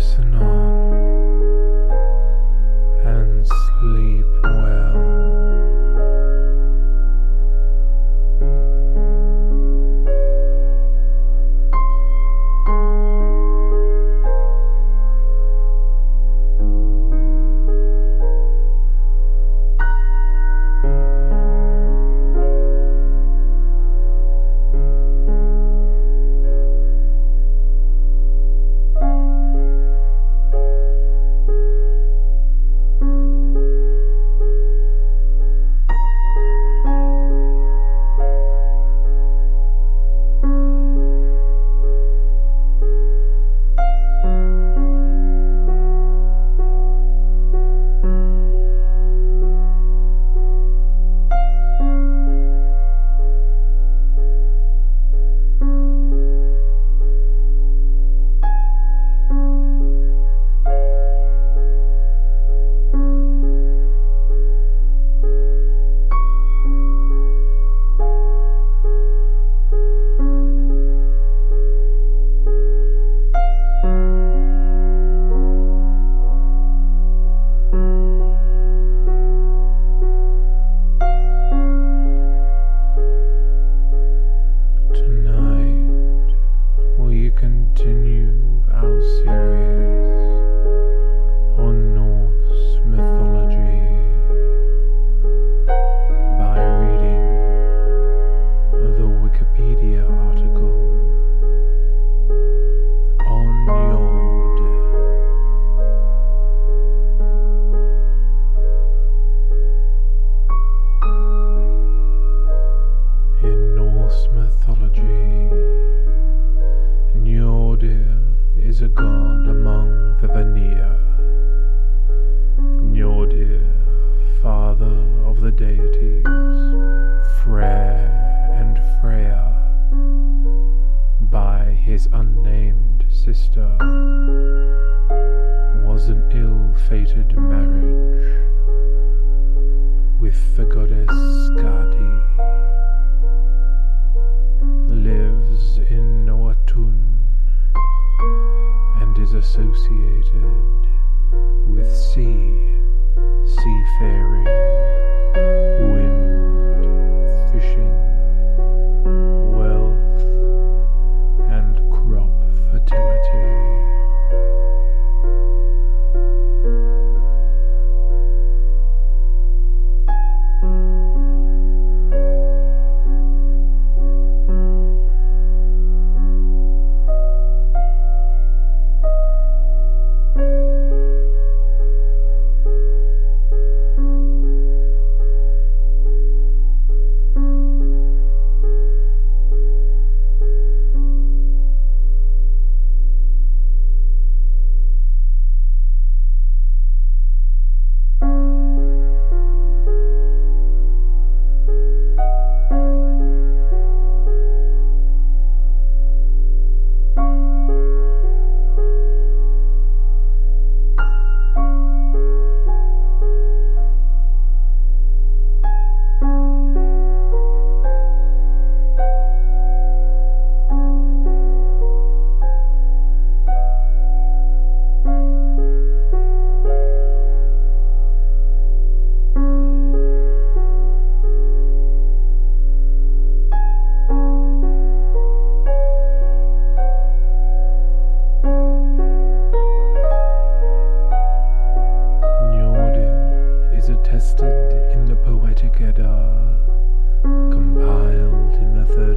Listen ill-fated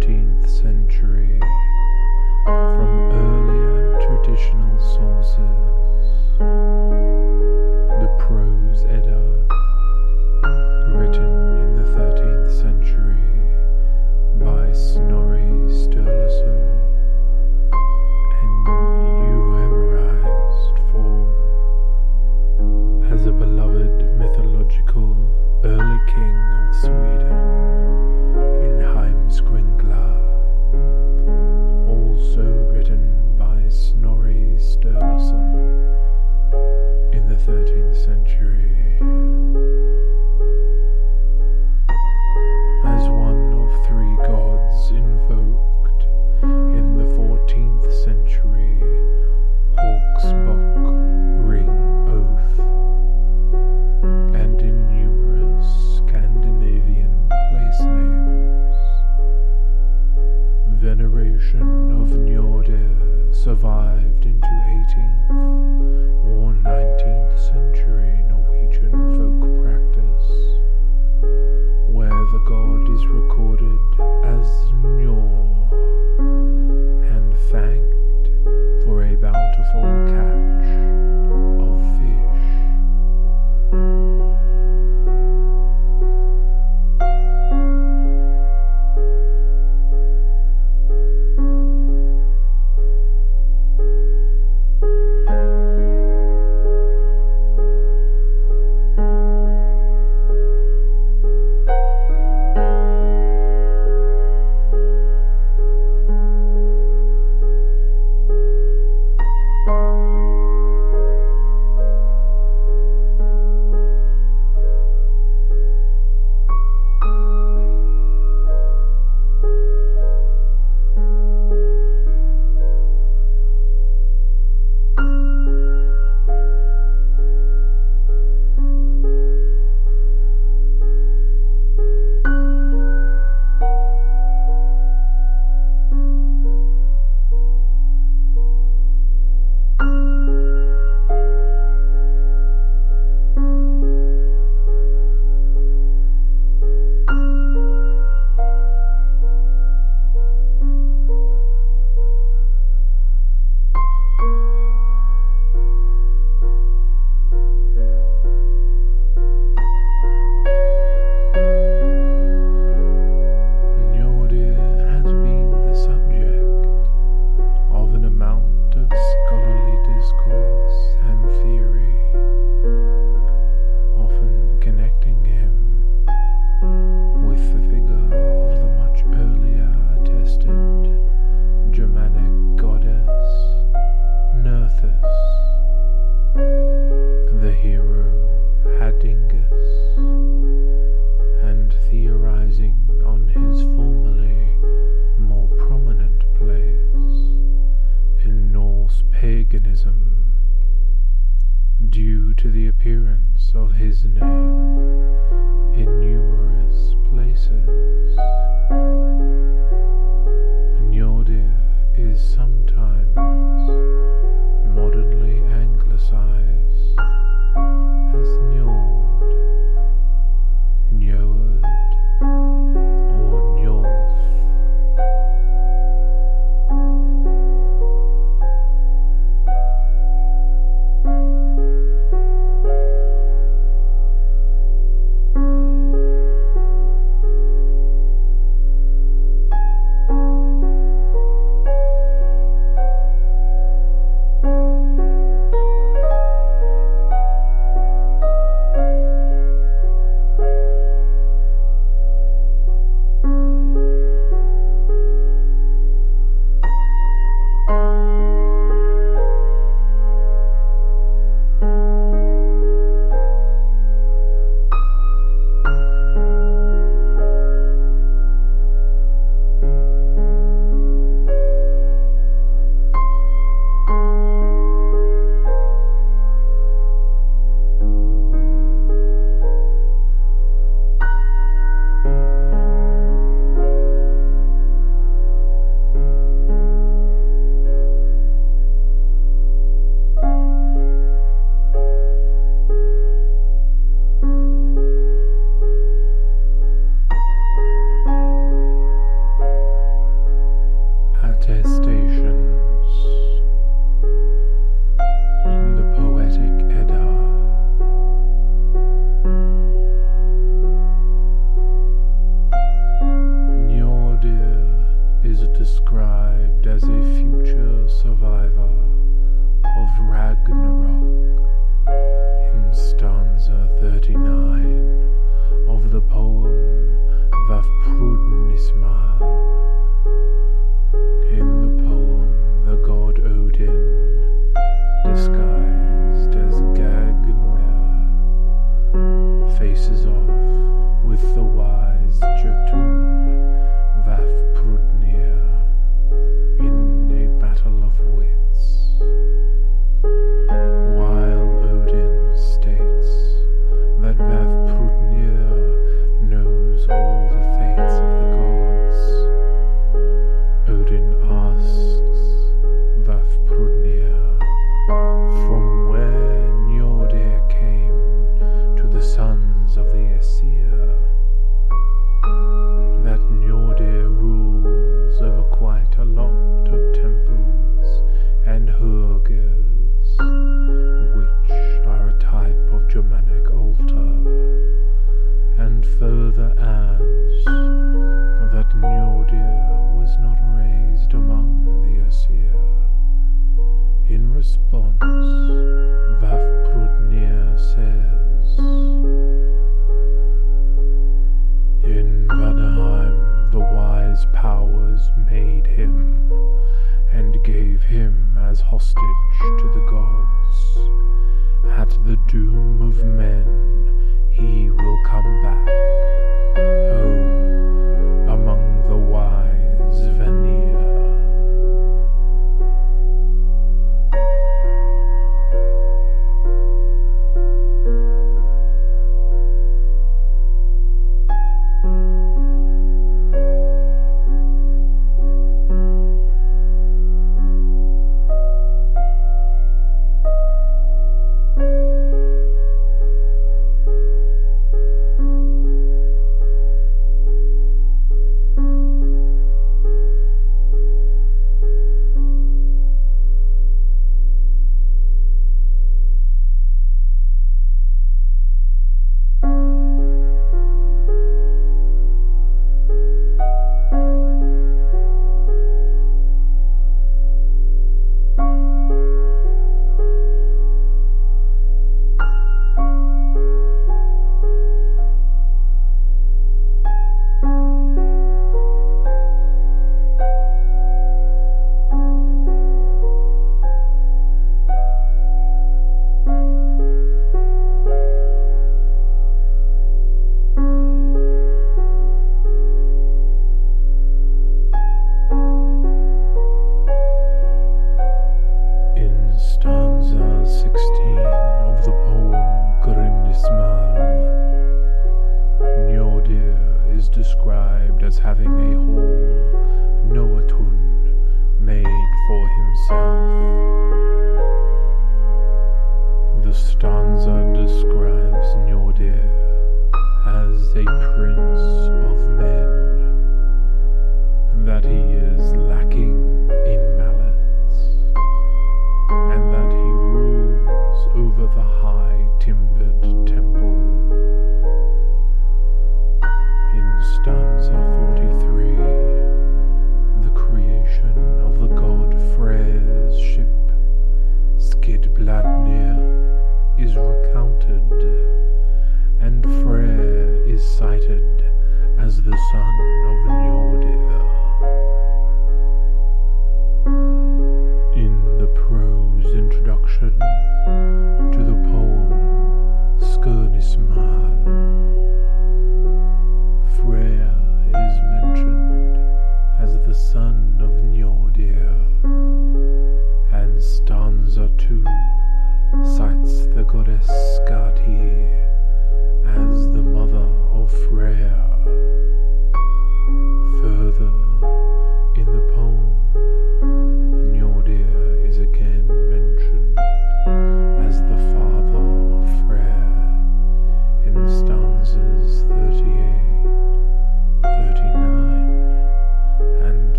13th century from earlier traditional sources.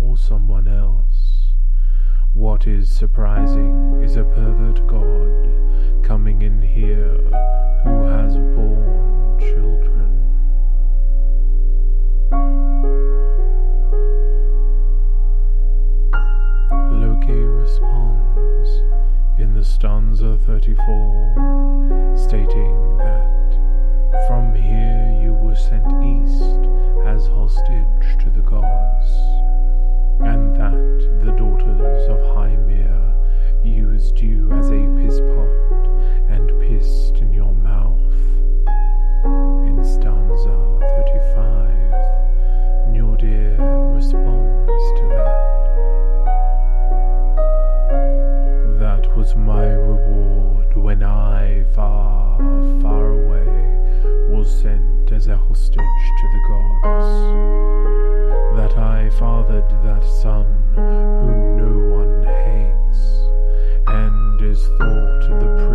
Or someone else. What is surprising is a pervert god coming in here who has borne children. Loki responds in the stanza 34, stating that from here you were sent east as hostage to the gods, and that the daughters of Hymir used you as a piss pot and pissed in your mouth. In stanza 35, Njordir responds to that. That was my reward when I, far, far away, was sent as a hostage to the gods. Fathered that son whom no one hates, and is thought the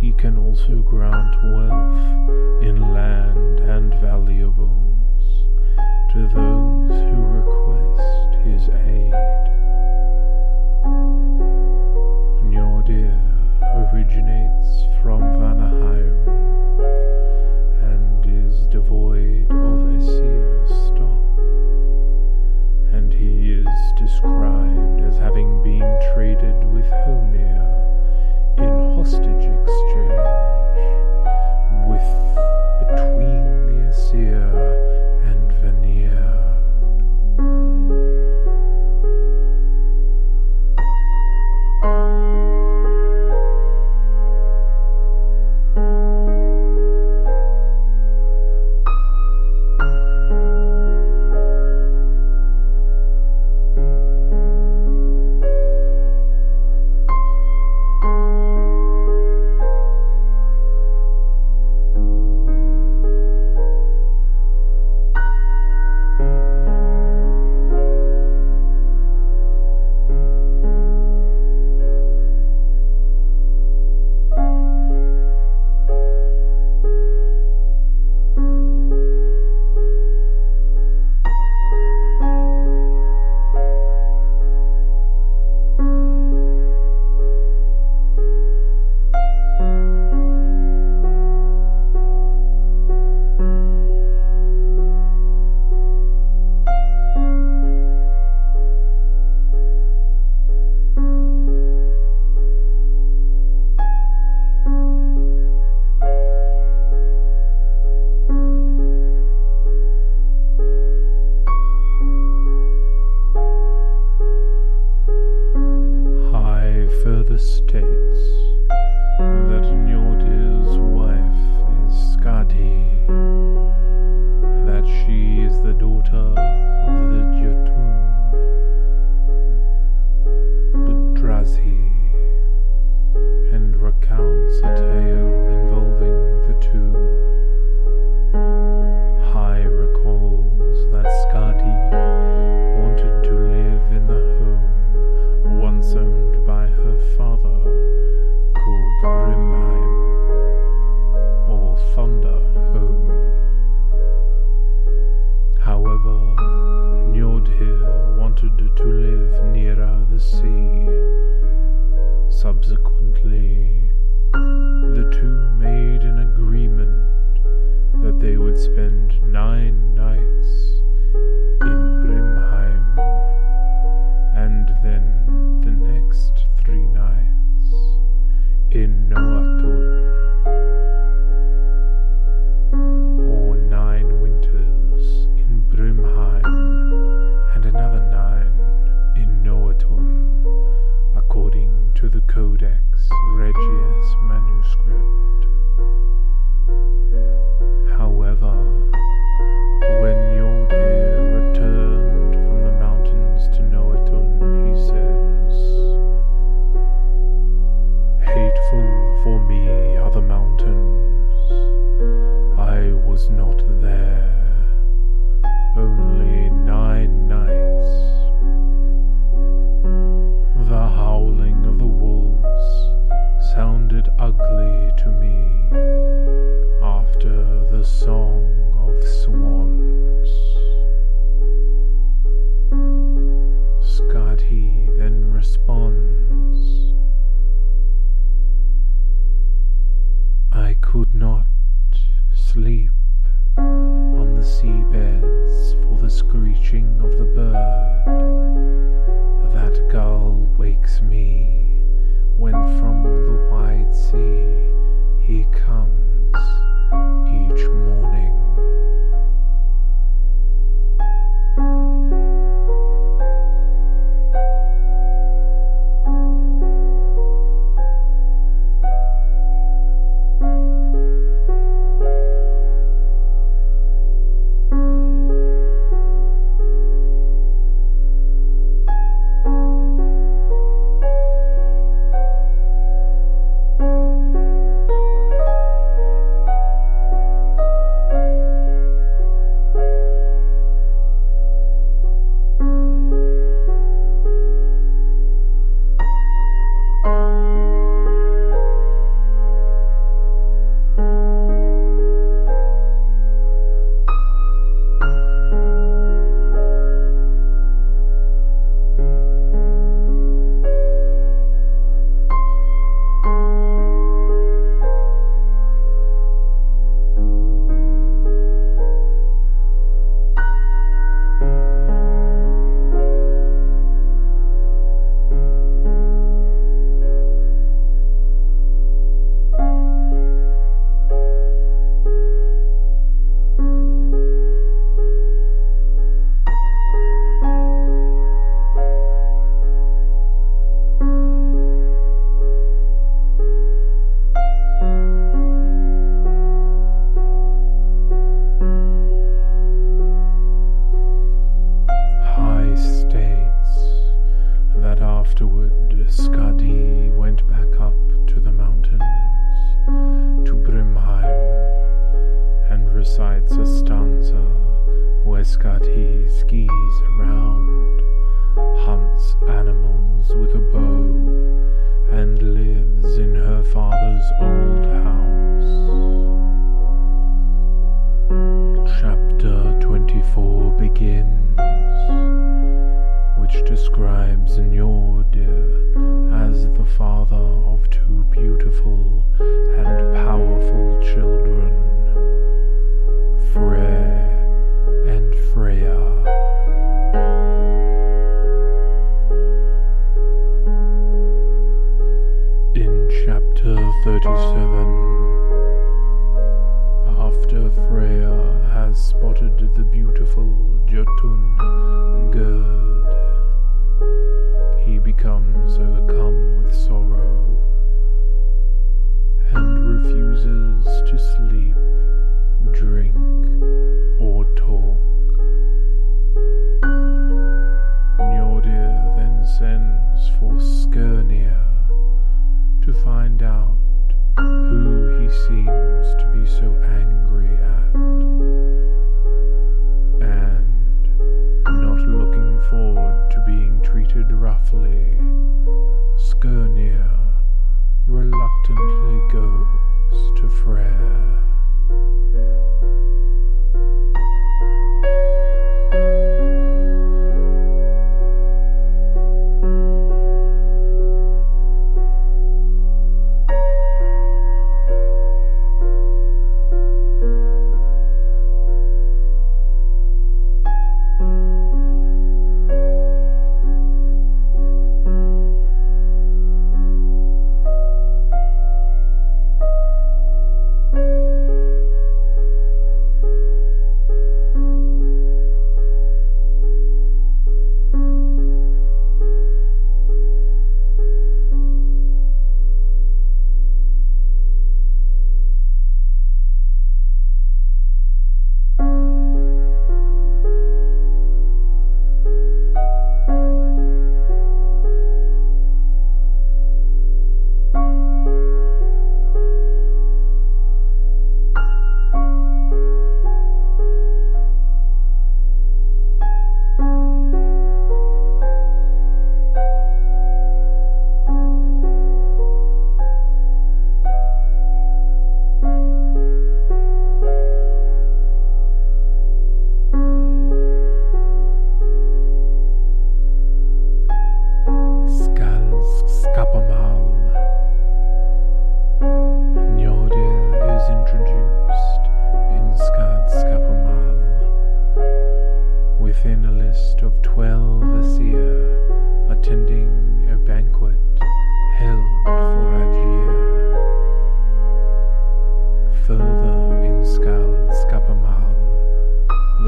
he can also grant wealth in land and valuables to those who request his aid. Njordir originates from Vanaheim and is devoid of Aesir stock, and he is described as having been traded with Honir hostage exchange.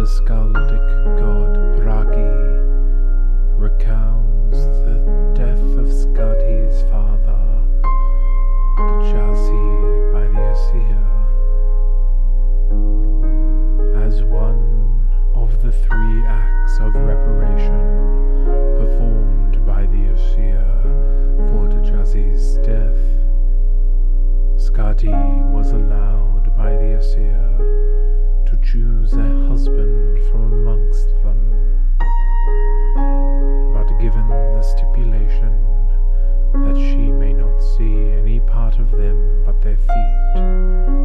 Scaldic. Their feet